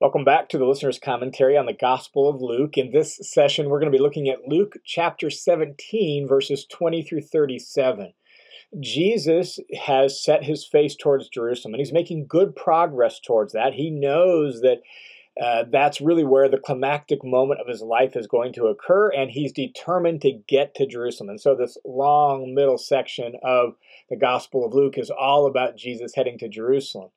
Welcome back to the listener's commentary on the Gospel of Luke. In this session, we're going to be looking at Luke chapter 17, verses 20 through 37. Jesus has set his face towards Jerusalem, and he's making good progress towards that. He knows that uh, that's really where the climactic moment of his life is going to occur, and he's determined to get to Jerusalem. And so, this long middle section of the Gospel of Luke is all about Jesus heading to Jerusalem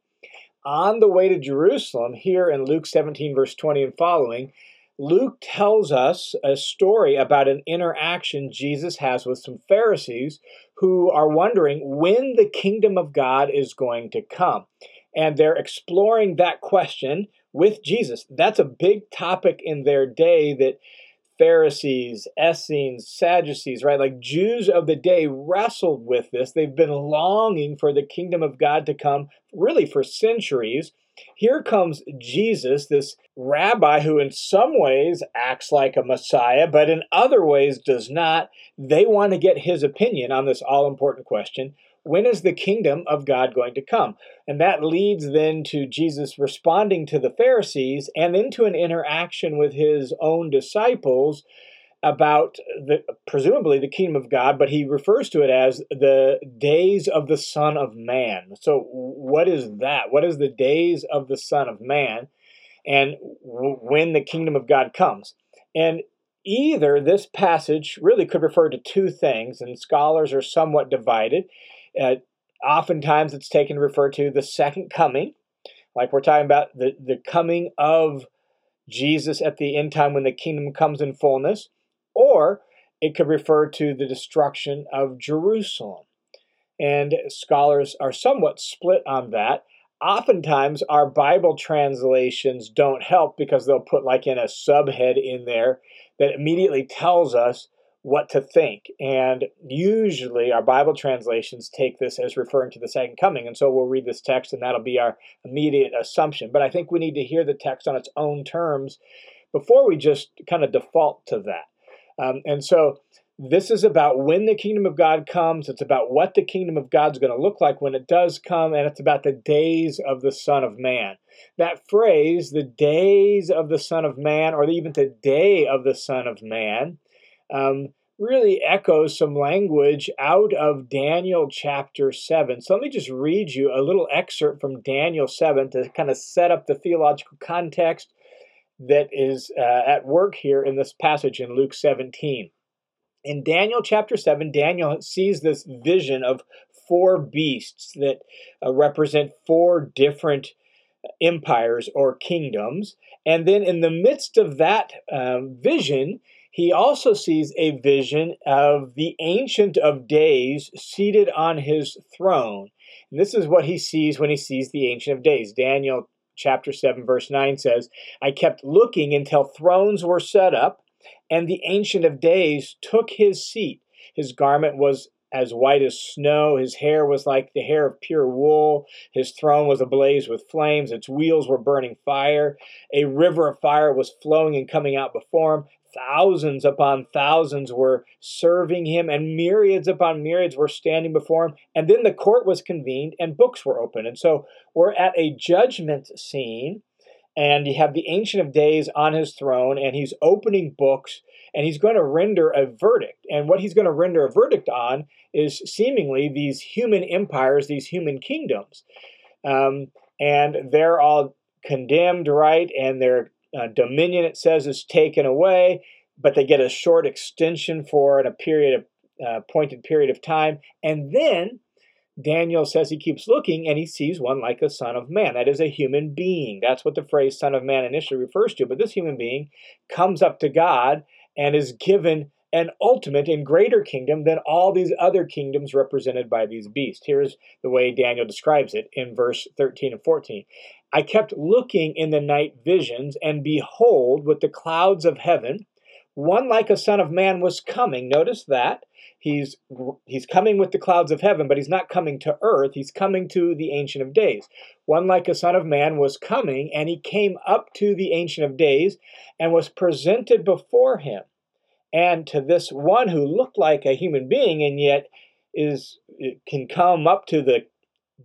on the way to Jerusalem, here in Luke 17, verse 20 and following, Luke tells us a story about an interaction Jesus has with some Pharisees who are wondering when the kingdom of God is going to come. And they're exploring that question with Jesus. That's a big topic in their day that Pharisees, Essenes, Sadducees, right? Like Jews of the day wrestled with this. They've been longing for the kingdom of God to come really for centuries. Here comes Jesus, this rabbi who, in some ways, acts like a Messiah, but in other ways does not. They want to get his opinion on this all important question when is the kingdom of God going to come? And that leads then to Jesus responding to the Pharisees and into an interaction with his own disciples about the presumably the kingdom of God, but he refers to it as the days of the Son of Man. So, what is that? What is the days of the Son of Man, and when the kingdom of God comes? And either this passage really could refer to two things, and scholars are somewhat divided. Uh, oftentimes it's taken to refer to the second coming, like we're talking about the, the coming of Jesus at the end time when the kingdom comes in fullness, or it could refer to the destruction of Jerusalem. And scholars are somewhat split on that. Oftentimes, our Bible translations don't help because they'll put like in a subhead in there that immediately tells us what to think. And usually our Bible translations take this as referring to the second coming. And so we'll read this text and that'll be our immediate assumption. But I think we need to hear the text on its own terms before we just kind of default to that. Um, and so this is about when the kingdom of God comes. It's about what the kingdom of God's going to look like when it does come. And it's about the days of the Son of Man. That phrase, the days of the Son of Man, or even the day of the Son of Man, um, really echoes some language out of Daniel chapter 7. So let me just read you a little excerpt from Daniel 7 to kind of set up the theological context that is uh, at work here in this passage in Luke 17. In Daniel chapter 7, Daniel sees this vision of four beasts that uh, represent four different empires or kingdoms. And then in the midst of that um, vision, he also sees a vision of the Ancient of Days seated on his throne. And this is what he sees when he sees the Ancient of Days. Daniel chapter 7, verse 9 says, I kept looking until thrones were set up, and the Ancient of Days took his seat. His garment was as white as snow. His hair was like the hair of pure wool. His throne was ablaze with flames. Its wheels were burning fire. A river of fire was flowing and coming out before him. Thousands upon thousands were serving him, and myriads upon myriads were standing before him. And then the court was convened, and books were opened. And so we're at a judgment scene, and you have the Ancient of Days on his throne, and he's opening books, and he's going to render a verdict. And what he's going to render a verdict on is seemingly these human empires, these human kingdoms. Um, and they're all condemned, right? And they're uh, dominion, it says, is taken away, but they get a short extension for a period of uh, appointed period of time. And then Daniel says he keeps looking and he sees one like a son of man. That is a human being. That's what the phrase son of man initially refers to. But this human being comes up to God and is given an ultimate and greater kingdom than all these other kingdoms represented by these beasts. Here's the way Daniel describes it in verse 13 and 14. I kept looking in the night visions, and behold, with the clouds of heaven, one like a son of man was coming. Notice that. He's, he's coming with the clouds of heaven, but he's not coming to earth. He's coming to the Ancient of Days. One like a son of man was coming, and he came up to the Ancient of Days and was presented before him. And to this one who looked like a human being and yet is uh, can come up to the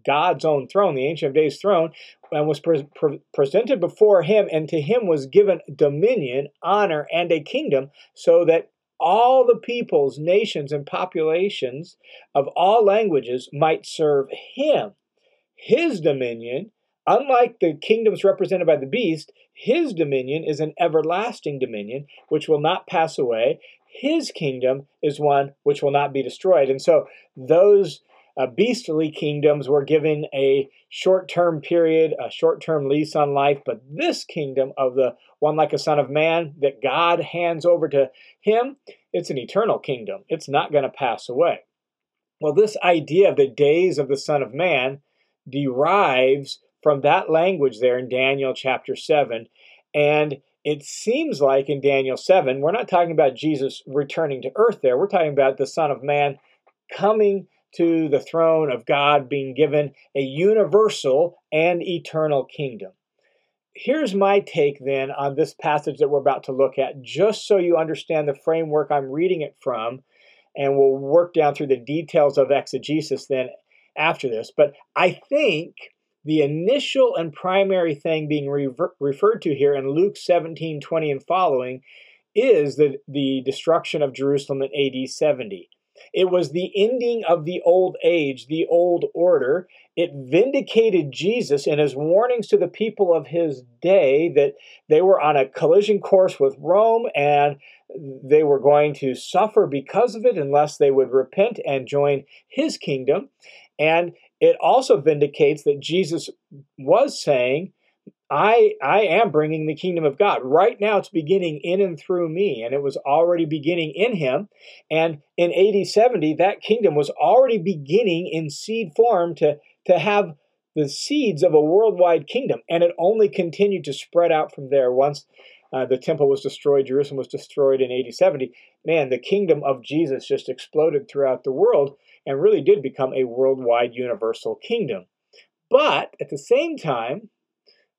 God's own throne, the Ancient of Days throne, and was pre- pre- presented before him, and to him was given dominion, honor, and a kingdom, so that all the peoples, nations, and populations of all languages might serve him. His dominion, unlike the kingdoms represented by the beast, his dominion is an everlasting dominion which will not pass away. His kingdom is one which will not be destroyed. And so those uh, beastly kingdoms were given a short term period, a short term lease on life, but this kingdom of the one like a son of man that God hands over to him, it's an eternal kingdom. It's not going to pass away. Well, this idea of the days of the Son of Man derives from that language there in Daniel chapter 7. And it seems like in Daniel 7, we're not talking about Jesus returning to earth there. We're talking about the Son of Man coming to the throne of God, being given a universal and eternal kingdom. Here's my take then on this passage that we're about to look at, just so you understand the framework I'm reading it from, and we'll work down through the details of exegesis then after this. But I think the initial and primary thing being rever- referred to here in Luke 17 20 and following is the, the destruction of Jerusalem in AD 70. It was the ending of the old age, the old order. It vindicated Jesus in his warnings to the people of his day that they were on a collision course with Rome and they were going to suffer because of it unless they would repent and join his kingdom. And it also vindicates that Jesus was saying, I I am bringing the kingdom of God. Right now it's beginning in and through me and it was already beginning in him and in AD 70 that kingdom was already beginning in seed form to to have the seeds of a worldwide kingdom and it only continued to spread out from there once uh, the temple was destroyed, Jerusalem was destroyed in AD 70. Man, the kingdom of Jesus just exploded throughout the world and really did become a worldwide universal kingdom. But at the same time,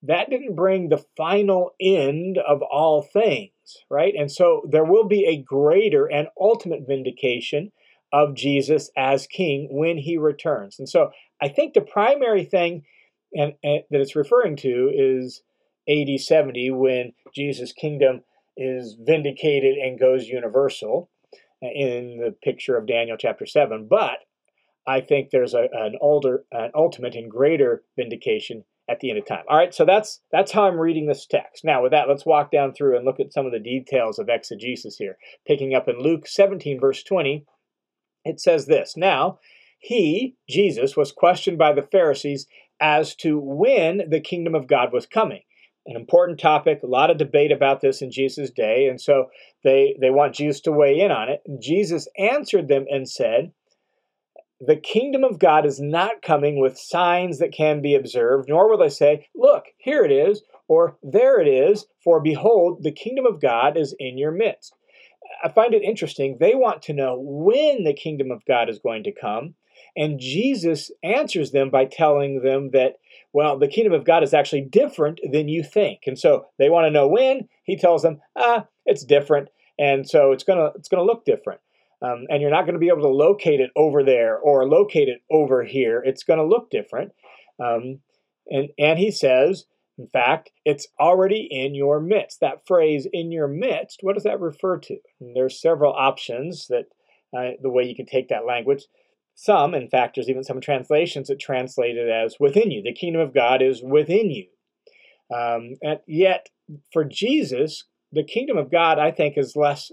that didn't bring the final end of all things, right? And so there will be a greater and ultimate vindication of Jesus as king when he returns. And so I think the primary thing and, and that it's referring to is AD 70 when Jesus' kingdom is vindicated and goes universal in the picture of Daniel chapter 7. But I think there's a, an older, an ultimate and greater vindication at the end of time. All right, so that's that's how I'm reading this text. Now, with that, let's walk down through and look at some of the details of exegesis here. Picking up in Luke 17, verse 20, it says this Now, he, Jesus, was questioned by the Pharisees as to when the kingdom of God was coming. An important topic, a lot of debate about this in Jesus' day, and so they, they want Jesus to weigh in on it. And Jesus answered them and said, the kingdom of God is not coming with signs that can be observed, nor will they say, Look, here it is, or there it is, for behold, the kingdom of God is in your midst. I find it interesting. They want to know when the kingdom of God is going to come. And Jesus answers them by telling them that, well, the kingdom of God is actually different than you think. And so they want to know when. He tells them, ah, it's different. And so it's going to it's going to look different. Um, and you're not going to be able to locate it over there or locate it over here. It's going to look different. Um, and, and he says, in fact, it's already in your midst. That phrase, in your midst, what does that refer to? And there's several options that uh, the way you can take that language. Some, in fact, there's even some translations that translate it as within you. The kingdom of God is within you. Um, and yet, for Jesus, the kingdom of God, I think, is less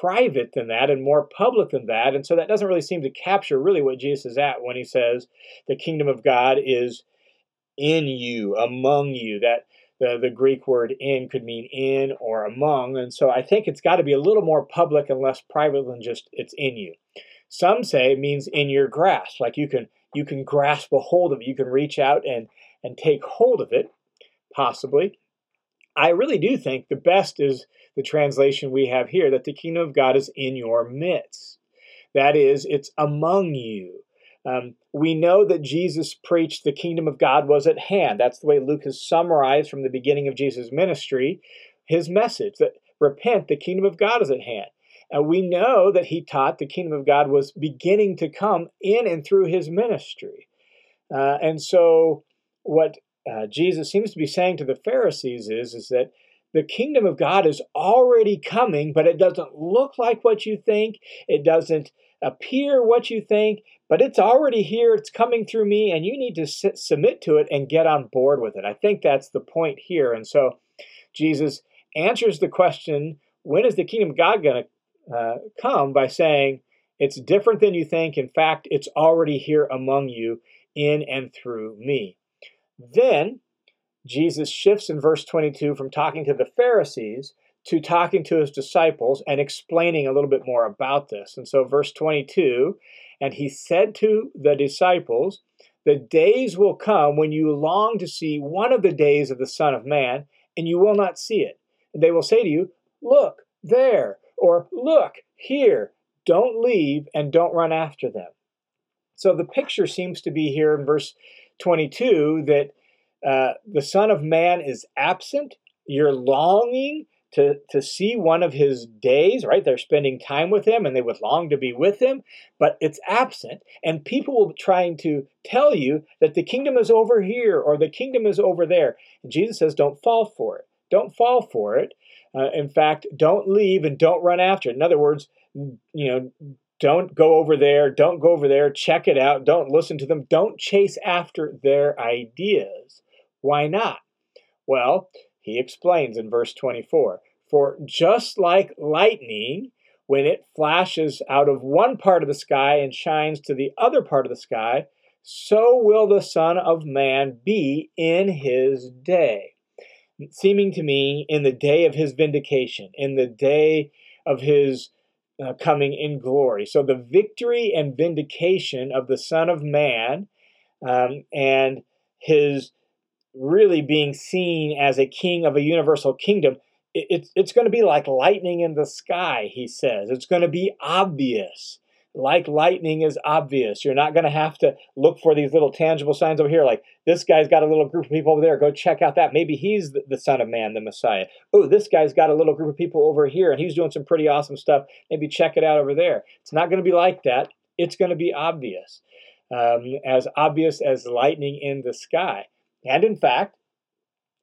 private than that and more public than that. And so that doesn't really seem to capture really what Jesus is at when he says the kingdom of God is in you, among you. That the, the Greek word in could mean in or among. And so I think it's got to be a little more public and less private than just it's in you. Some say it means in your grasp, like you can you can grasp a hold of it, you can reach out and and take hold of it, possibly. I really do think the best is the translation we have here that the kingdom of God is in your midst. That is, it's among you. Um, we know that Jesus preached the kingdom of God was at hand. That's the way Luke has summarized from the beginning of Jesus' ministry his message that repent, the kingdom of God is at hand. And we know that he taught the kingdom of God was beginning to come in and through his ministry. Uh, and so, what uh, Jesus seems to be saying to the Pharisees is, is that the kingdom of God is already coming, but it doesn't look like what you think. It doesn't appear what you think, but it's already here. It's coming through me, and you need to sit, submit to it and get on board with it. I think that's the point here. And so Jesus answers the question when is the kingdom of God going to uh, come by saying, it's different than you think. In fact, it's already here among you in and through me. Then Jesus shifts in verse 22 from talking to the Pharisees to talking to his disciples and explaining a little bit more about this. And so, verse 22 and he said to the disciples, The days will come when you long to see one of the days of the Son of Man, and you will not see it. And they will say to you, Look there, or Look here. Don't leave and don't run after them. So the picture seems to be here in verse 22 that uh, the Son of Man is absent. You're longing to, to see one of his days, right? They're spending time with him and they would long to be with him, but it's absent. And people will be trying to tell you that the kingdom is over here or the kingdom is over there. And Jesus says, don't fall for it. Don't fall for it. Uh, in fact, don't leave and don't run after it. In other words, you know, don't go over there, don't go over there, check it out, don't listen to them, don't chase after their ideas. Why not? Well, he explains in verse 24 For just like lightning, when it flashes out of one part of the sky and shines to the other part of the sky, so will the Son of Man be in his day. Seeming to me, in the day of his vindication, in the day of his uh, coming in glory. So the victory and vindication of the Son of Man um, and his really being seen as a king of a universal kingdom, it, it's, it's going to be like lightning in the sky, he says. It's going to be obvious. Like lightning is obvious. You're not going to have to look for these little tangible signs over here, like this guy's got a little group of people over there. Go check out that. Maybe he's the, the Son of Man, the Messiah. Oh, this guy's got a little group of people over here and he's doing some pretty awesome stuff. Maybe check it out over there. It's not going to be like that. It's going to be obvious. Um, as obvious as lightning in the sky. And in fact,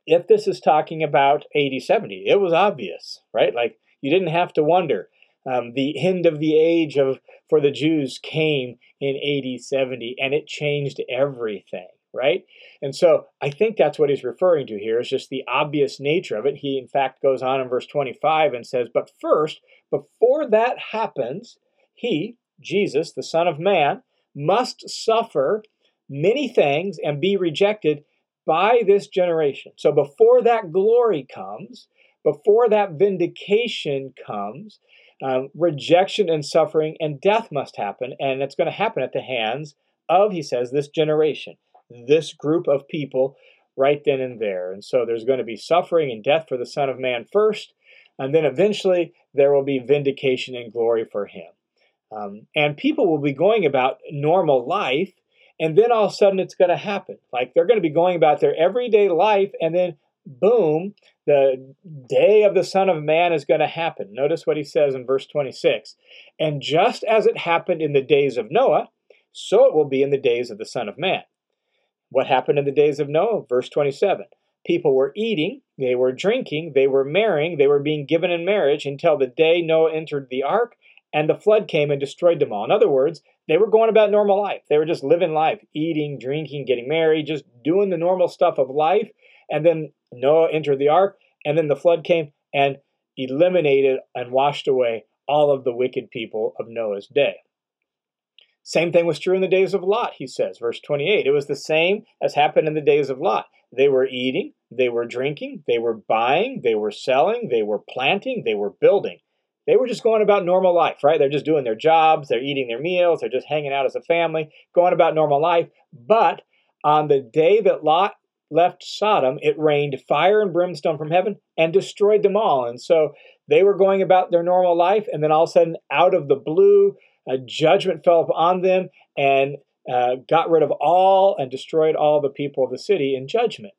if this is talking about AD 70, it was obvious, right? Like you didn't have to wonder. Um, the end of the age of for the Jews came in AD 70, and it changed everything, right? And so I think that's what he's referring to here is just the obvious nature of it. He, in fact, goes on in verse 25 and says, But first, before that happens, he, Jesus, the Son of Man, must suffer many things and be rejected by this generation. So before that glory comes, before that vindication comes, um, rejection and suffering and death must happen, and it's going to happen at the hands of, he says, this generation, this group of people right then and there. And so there's going to be suffering and death for the Son of Man first, and then eventually there will be vindication and glory for him. Um, and people will be going about normal life and then all of a sudden it's going to happen. Like they're going to be going about their everyday life, and then boom, the day of the Son of Man is going to happen. Notice what he says in verse 26 And just as it happened in the days of Noah, so it will be in the days of the Son of Man. What happened in the days of Noah? Verse 27 People were eating, they were drinking, they were marrying, they were being given in marriage until the day Noah entered the ark and the flood came and destroyed them all. In other words, they were going about normal life. They were just living life, eating, drinking, getting married, just doing the normal stuff of life. And then Noah entered the ark, and then the flood came and eliminated and washed away all of the wicked people of Noah's day. Same thing was true in the days of Lot, he says, verse 28. It was the same as happened in the days of Lot. They were eating, they were drinking, they were buying, they were selling, they were planting, they were building. They were just going about normal life, right? They're just doing their jobs, they're eating their meals, they're just hanging out as a family, going about normal life. But on the day that Lot left Sodom, it rained fire and brimstone from heaven and destroyed them all. And so they were going about their normal life, and then all of a sudden, out of the blue, a judgment fell upon them and uh, got rid of all and destroyed all the people of the city in judgment.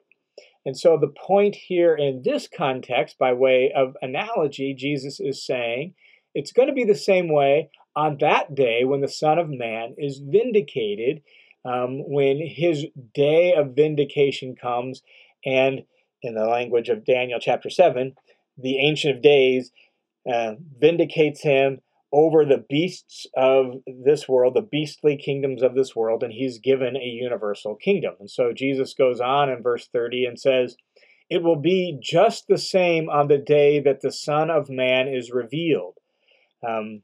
And so the point here in this context, by way of analogy, Jesus is saying it's going to be the same way on that day when the Son of Man is vindicated. Um, when his day of vindication comes, and in the language of Daniel chapter 7, the Ancient of Days uh, vindicates him over the beasts of this world, the beastly kingdoms of this world, and he's given a universal kingdom. And so Jesus goes on in verse 30 and says, It will be just the same on the day that the Son of Man is revealed. Um,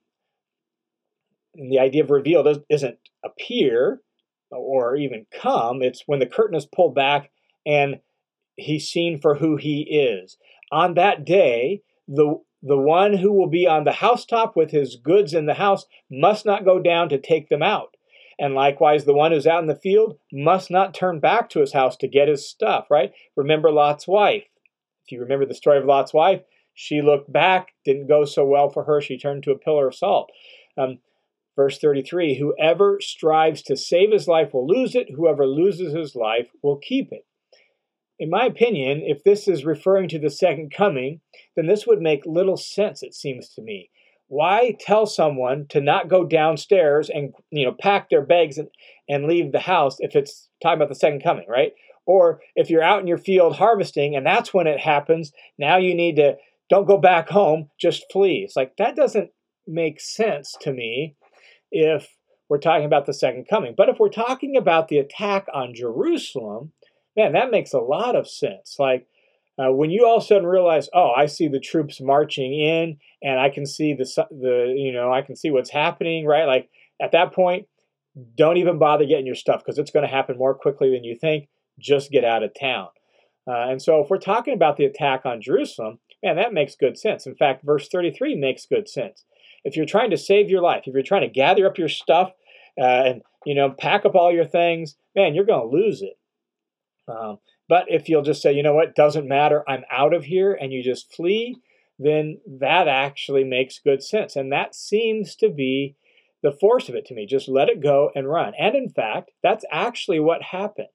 and the idea of revealed isn't appear or even come, it's when the curtain is pulled back and he's seen for who he is. On that day, the the one who will be on the housetop with his goods in the house must not go down to take them out. And likewise, the one who's out in the field must not turn back to his house to get his stuff, right? Remember Lot's wife. If you remember the story of Lot's wife, she looked back, didn't go so well for her. She turned to a pillar of salt. Um, verse 33 Whoever strives to save his life will lose it, whoever loses his life will keep it in my opinion, if this is referring to the second coming, then this would make little sense, it seems to me. Why tell someone to not go downstairs and you know pack their bags and, and leave the house if it's talking about the second coming, right? Or if you're out in your field harvesting and that's when it happens, now you need to don't go back home, just flee. It's like that doesn't make sense to me if we're talking about the second coming. But if we're talking about the attack on Jerusalem, man, that makes a lot of sense. Like uh, when you all of a sudden realize, oh, I see the troops marching in, and I can see the the you know I can see what's happening, right? Like at that point, don't even bother getting your stuff because it's going to happen more quickly than you think. Just get out of town. Uh, and so, if we're talking about the attack on Jerusalem, man, that makes good sense. In fact, verse 33 makes good sense. If you're trying to save your life, if you're trying to gather up your stuff uh, and you know pack up all your things, man, you're going to lose it. Um, but if you'll just say, you know what, doesn't matter, I'm out of here, and you just flee, then that actually makes good sense. And that seems to be the force of it to me. Just let it go and run. And in fact, that's actually what happened.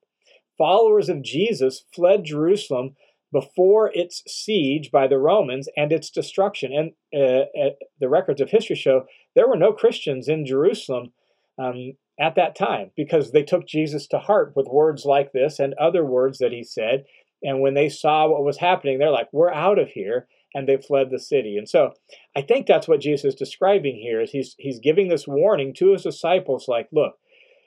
Followers of Jesus fled Jerusalem before its siege by the Romans and its destruction. And uh, the records of history show there were no Christians in Jerusalem um, at that time because they took Jesus to heart with words like this and other words that he said. And when they saw what was happening, they're like, we're out of here. And they fled the city. And so I think that's what Jesus is describing here is he's he's giving this warning to his disciples, like, look,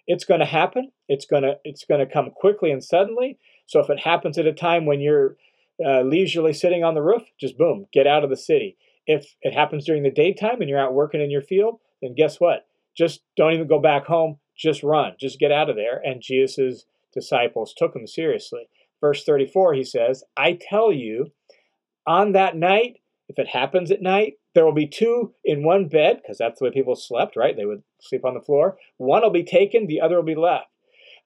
it's going to happen. It's going to it's going to come quickly and suddenly. So if it happens at a time when you're uh, leisurely sitting on the roof, just boom, get out of the city. If it happens during the daytime and you're out working in your field, then guess what? just don't even go back home. Just run. Just get out of there. And Jesus' disciples took him seriously. Verse 34, he says, I tell you, on that night, if it happens at night, there will be two in one bed, because that's the way people slept, right? They would sleep on the floor. One will be taken, the other will be left.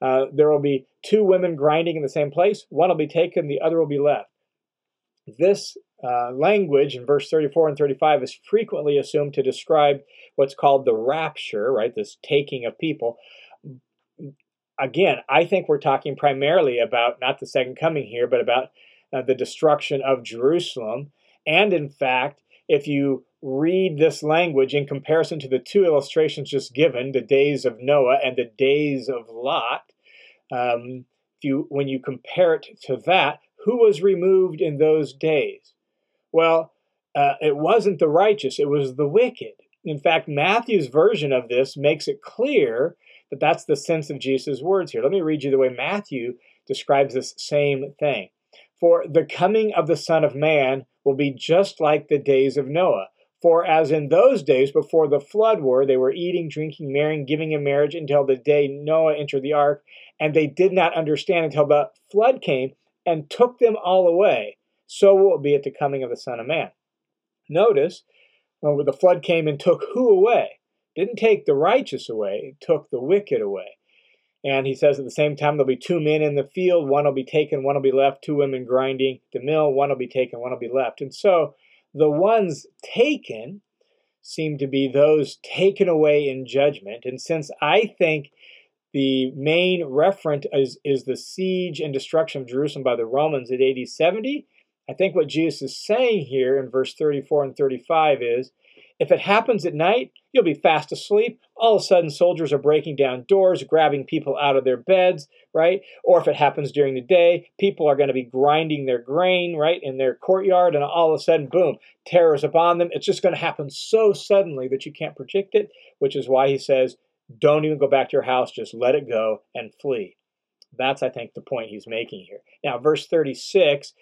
Uh, there will be two women grinding in the same place. One will be taken, the other will be left. This uh, language in verse 34 and 35 is frequently assumed to describe what's called the rapture, right? This taking of people. Again, I think we're talking primarily about not the second coming here, but about uh, the destruction of Jerusalem. And in fact, if you read this language in comparison to the two illustrations just given, the days of Noah and the days of Lot, um, if you when you compare it to that, who was removed in those days? Well, uh, it wasn't the righteous, it was the wicked. In fact, Matthew's version of this makes it clear that that's the sense of Jesus' words here. Let me read you the way Matthew describes this same thing. For the coming of the Son of Man will be just like the days of Noah. For as in those days before the flood were, they were eating, drinking, marrying, giving in marriage until the day Noah entered the ark, and they did not understand until the flood came and took them all away so will it be at the coming of the Son of Man. Notice, when the flood came and took who away? Didn't take the righteous away, it took the wicked away. And he says at the same time, there'll be two men in the field, one will be taken, one will be left, two women grinding the mill, one will be taken, one will be left. And so the ones taken seem to be those taken away in judgment. And since I think the main referent is, is the siege and destruction of Jerusalem by the Romans at AD 70, I think what Jesus is saying here in verse 34 and 35 is If it happens at night, you'll be fast asleep. All of a sudden, soldiers are breaking down doors, grabbing people out of their beds, right? Or if it happens during the day, people are going to be grinding their grain, right, in their courtyard, and all of a sudden, boom, terror is upon them. It's just going to happen so suddenly that you can't predict it, which is why he says, don't even go back to your house, just let it go and flee. That's, I think, the point he's making here. Now, verse 36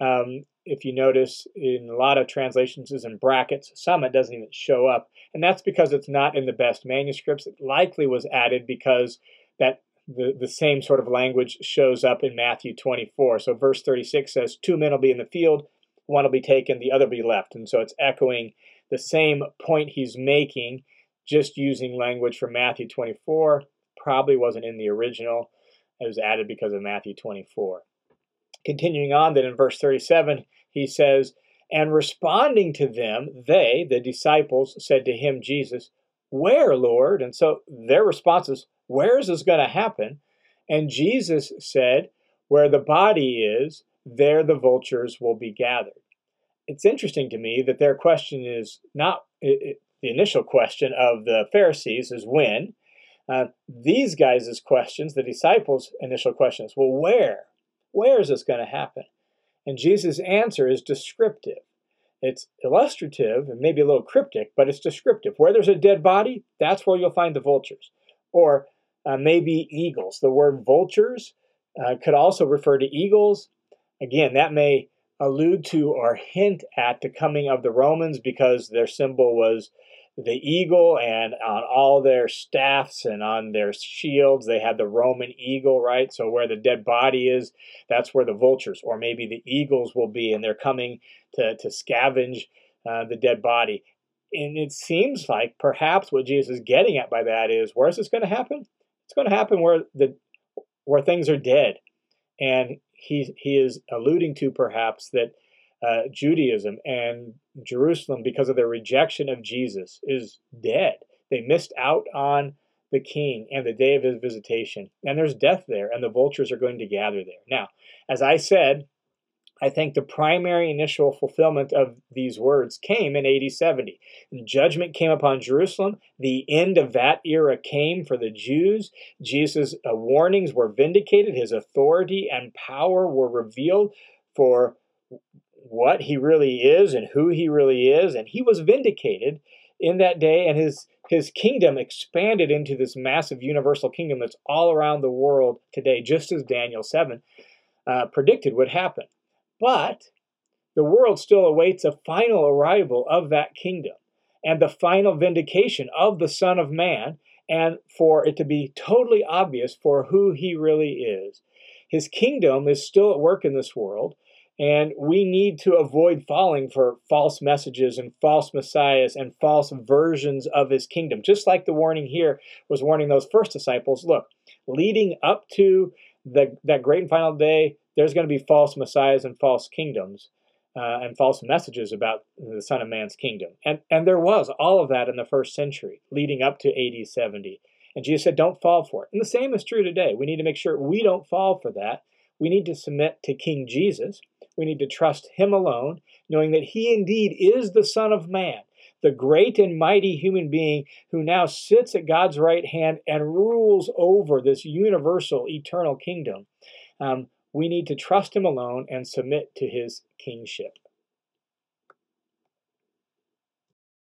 um, if you notice in a lot of translations is in brackets. Some it doesn't even show up. And that's because it's not in the best manuscripts. It likely was added because that the, the same sort of language shows up in Matthew 24. So verse 36 says, Two men will be in the field, one will be taken, the other will be left. And so it's echoing the same point he's making, just using language from Matthew 24. Probably wasn't in the original. It was added because of Matthew 24. Continuing on, then in verse 37, he says, And responding to them, they, the disciples, said to him, Jesus, Where, Lord? And so their response is, Where is this going to happen? And Jesus said, Where the body is, there the vultures will be gathered. It's interesting to me that their question is not the initial question of the Pharisees is when. Uh, these guys' questions, the disciples' initial questions, well, where? Where is this going to happen? And Jesus' answer is descriptive. It's illustrative and maybe a little cryptic, but it's descriptive. Where there's a dead body, that's where you'll find the vultures. Or uh, maybe eagles. The word vultures uh, could also refer to eagles. Again, that may allude to or hint at the coming of the Romans because their symbol was the eagle, and on all their staffs and on their shields, they had the Roman eagle, right? So where the dead body is, that's where the vultures or maybe the eagles will be, and they're coming to, to scavenge uh, the dead body. And it seems like perhaps what Jesus is getting at by that is where is this going to happen? It's going to happen where the where things are dead, and he he is alluding to perhaps that uh, Judaism and Jerusalem, because of their rejection of Jesus, is dead. They missed out on the king and the day of his visitation. And there's death there, and the vultures are going to gather there. Now, as I said, I think the primary initial fulfillment of these words came in AD 70. Judgment came upon Jerusalem. The end of that era came for the Jews. Jesus' uh, warnings were vindicated. His authority and power were revealed for what he really is and who he really is, and he was vindicated in that day, and his his kingdom expanded into this massive universal kingdom that's all around the world today, just as Daniel 7 uh, predicted would happen. But the world still awaits a final arrival of that kingdom and the final vindication of the Son of Man, and for it to be totally obvious for who he really is. His kingdom is still at work in this world. And we need to avoid falling for false messages and false messiahs and false versions of his kingdom. Just like the warning here was warning those first disciples look, leading up to the, that great and final day, there's going to be false messiahs and false kingdoms uh, and false messages about the Son of Man's kingdom. And, and there was all of that in the first century, leading up to AD 70. And Jesus said, don't fall for it. And the same is true today. We need to make sure we don't fall for that. We need to submit to King Jesus we need to trust Him alone, knowing that He indeed is the Son of Man, the great and mighty human being who now sits at God's right hand and rules over this universal, eternal kingdom. Um, we need to trust Him alone and submit to His kingship.